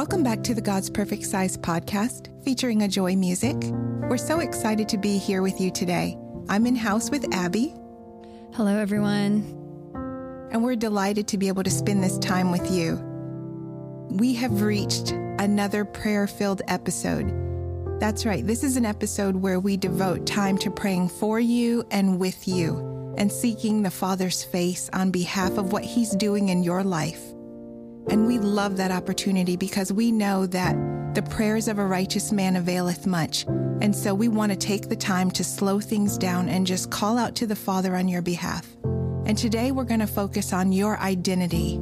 Welcome back to the God's Perfect Size podcast featuring Ajoy Music. We're so excited to be here with you today. I'm in house with Abby. Hello, everyone. And we're delighted to be able to spend this time with you. We have reached another prayer filled episode. That's right, this is an episode where we devote time to praying for you and with you and seeking the Father's face on behalf of what He's doing in your life. And we love that opportunity because we know that the prayers of a righteous man availeth much. And so we want to take the time to slow things down and just call out to the Father on your behalf. And today we're going to focus on your identity.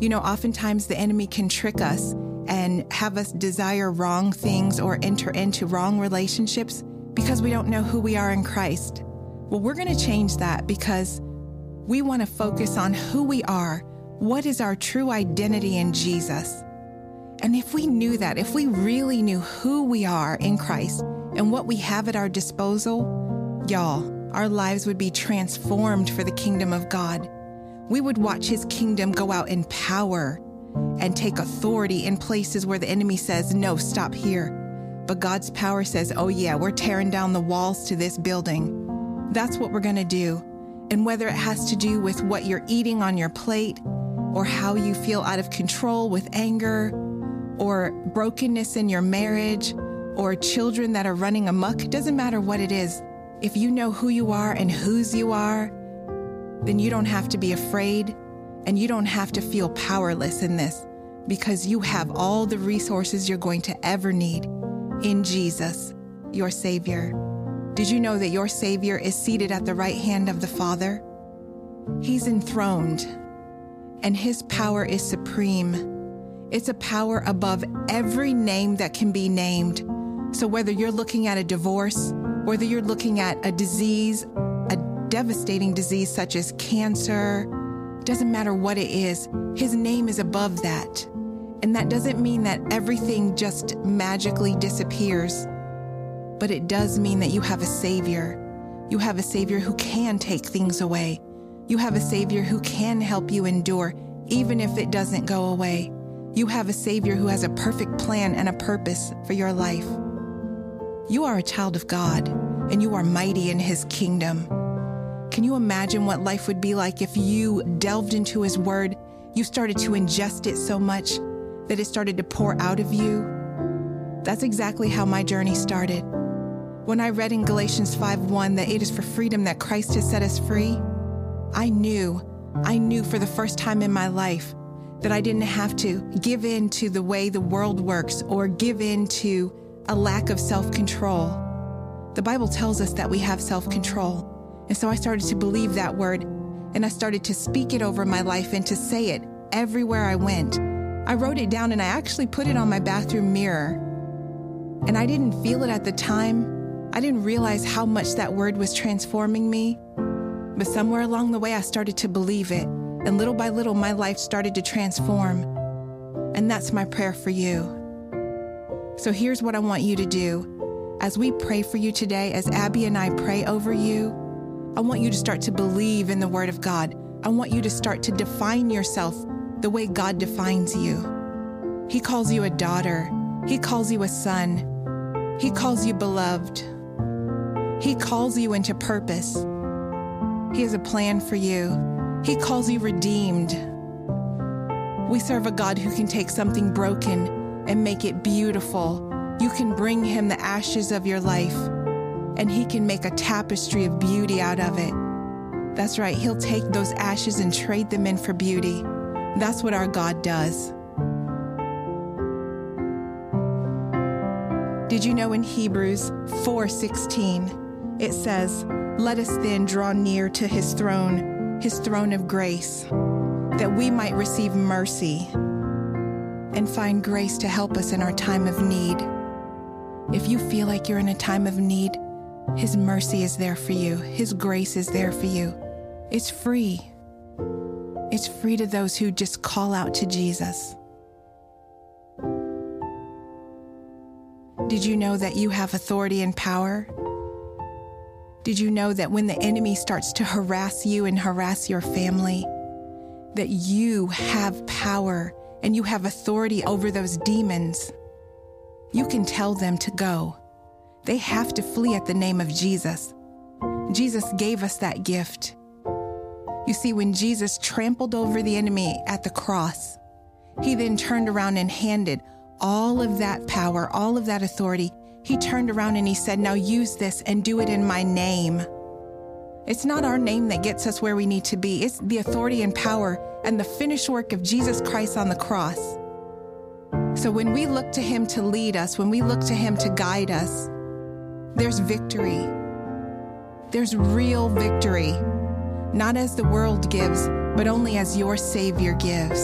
You know, oftentimes the enemy can trick us and have us desire wrong things or enter into wrong relationships because we don't know who we are in Christ. Well, we're going to change that because we want to focus on who we are what is our true identity in Jesus? And if we knew that, if we really knew who we are in Christ and what we have at our disposal, y'all, our lives would be transformed for the kingdom of God. We would watch his kingdom go out in power and take authority in places where the enemy says, no, stop here. But God's power says, oh, yeah, we're tearing down the walls to this building. That's what we're going to do. And whether it has to do with what you're eating on your plate, or how you feel out of control with anger or brokenness in your marriage or children that are running. It doesn't matter what it is. If you know who you are and whose you are, then you don't have to be afraid and you don't have to feel powerless in this because you have all the resources you're going to ever need in Jesus, your Savior. Did you know that your Savior is seated at the right hand of the Father? He's enthroned and his power is supreme. It's a power above every name that can be named. So, whether you're looking at a divorce, whether you're looking at a disease, a devastating disease such as cancer, doesn't matter what it is, his name is above that. And that doesn't mean that everything just magically disappears, but it does mean that you have a Savior. You have a Savior who can take things away. You have a Savior who can help you endure, even if it doesn't go away. You have a Savior who has a perfect plan and a purpose for your life. You are a child of God, and you are mighty in His kingdom. Can you imagine what life would be like if you delved into His Word? You started to ingest it so much that it started to pour out of you? That's exactly how my journey started. When I read in Galatians 5:1 that it is for freedom that Christ has set us free, I knew, I knew for the first time in my life that I didn't have to give in to the way the world works or give in to a lack of self control. The Bible tells us that we have self control. And so I started to believe that word and I started to speak it over my life and to say it everywhere I went. I wrote it down and I actually put it on my bathroom mirror. And I didn't feel it at the time. I didn't realize how much that word was transforming me. But somewhere along the way, I started to believe it. And little by little, my life started to transform. And that's my prayer for you. So here's what I want you to do. As we pray for you today, as Abby and I pray over you, I want you to start to believe in the Word of God. I want you to start to define yourself the way God defines you. He calls you a daughter, He calls you a son, He calls you beloved, He calls you into purpose. He has a plan for you. He calls you redeemed. We serve a God who can take something broken and make it beautiful. You can bring him the ashes of your life, and he can make a tapestry of beauty out of it. That's right, he'll take those ashes and trade them in for beauty. That's what our God does. Did you know in Hebrews 4:16 it says, let us then draw near to his throne, his throne of grace, that we might receive mercy and find grace to help us in our time of need. If you feel like you're in a time of need, his mercy is there for you, his grace is there for you. It's free. It's free to those who just call out to Jesus. Did you know that you have authority and power? Did you know that when the enemy starts to harass you and harass your family, that you have power and you have authority over those demons, you can tell them to go. They have to flee at the name of Jesus. Jesus gave us that gift. You see, when Jesus trampled over the enemy at the cross, he then turned around and handed all of that power, all of that authority. He turned around and he said, Now use this and do it in my name. It's not our name that gets us where we need to be, it's the authority and power and the finished work of Jesus Christ on the cross. So when we look to him to lead us, when we look to him to guide us, there's victory. There's real victory, not as the world gives, but only as your Savior gives.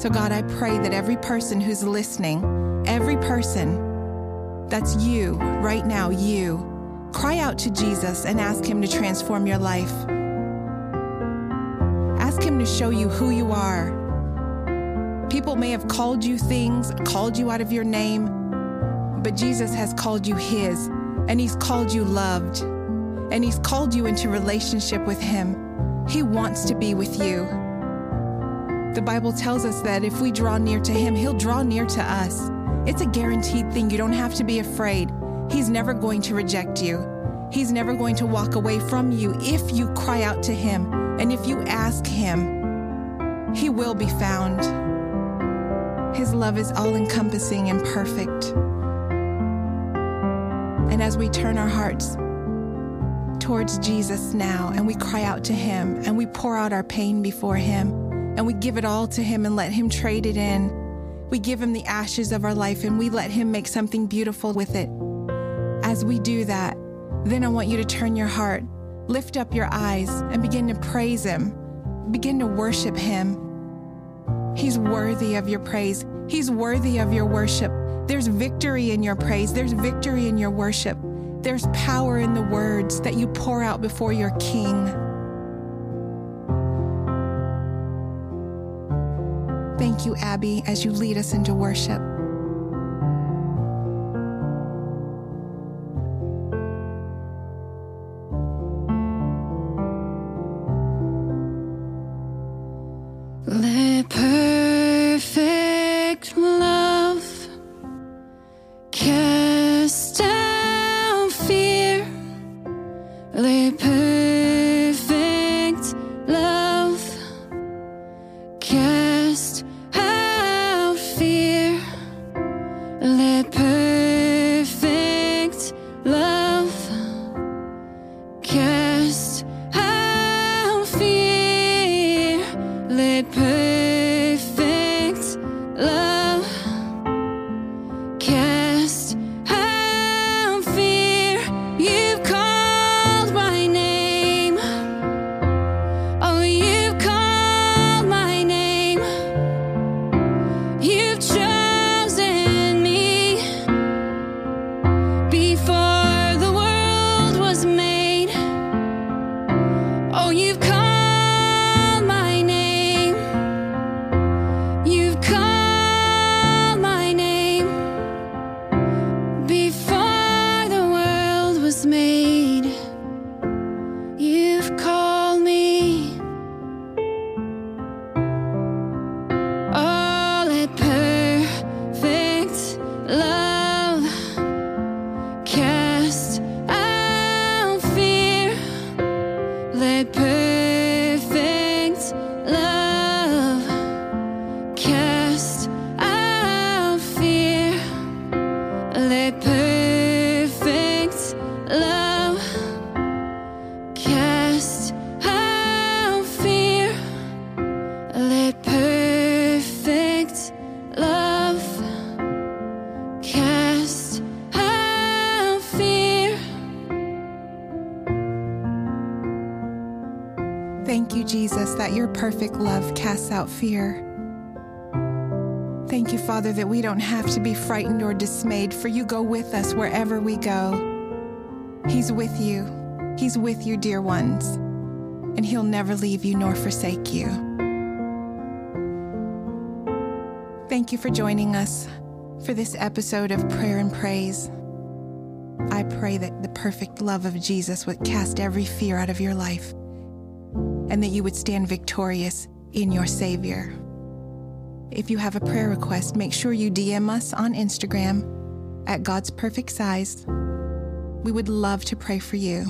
So, God, I pray that every person who's listening, every person, that's you right now, you, cry out to Jesus and ask Him to transform your life. Ask Him to show you who you are. People may have called you things, called you out of your name, but Jesus has called you His, and He's called you loved, and He's called you into relationship with Him. He wants to be with you. The Bible tells us that if we draw near to Him, He'll draw near to us. It's a guaranteed thing. You don't have to be afraid. He's never going to reject you. He's never going to walk away from you if you cry out to Him and if you ask Him. He will be found. His love is all encompassing and perfect. And as we turn our hearts towards Jesus now and we cry out to Him and we pour out our pain before Him and we give it all to Him and let Him trade it in, we give Him the ashes of our life and we let Him make something beautiful with it. As we do that, then I want you to turn your heart, lift up your eyes, and begin to praise Him. Begin to worship Him. He's worthy of your praise. He's worthy of your worship. There's victory in your praise. There's victory in your worship. There's power in the words that you pour out before your King. Thank you, Abby, as you lead us into worship. Let perfect perfect love casts out fear. Thank you, Father, that we don't have to be frightened or dismayed, for you go with us wherever we go. He's with you. He's with you, dear ones, and He'll never leave you nor forsake you. Thank you for joining us for this episode of Prayer and Praise. I pray that the perfect love of Jesus would cast every fear out of your life and that you would stand victorious in your Savior. If you have a prayer request, make sure you DM us on Instagram at God's Perfect Size. We would love to pray for you.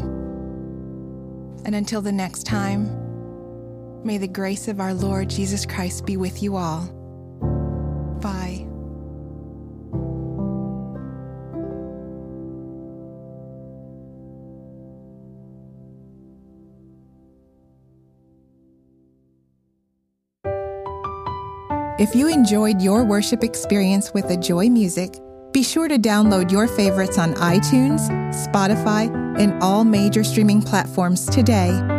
And until the next time, may the grace of our Lord Jesus Christ be with you all. If you enjoyed your worship experience with the Joy Music, be sure to download your favorites on iTunes, Spotify, and all major streaming platforms today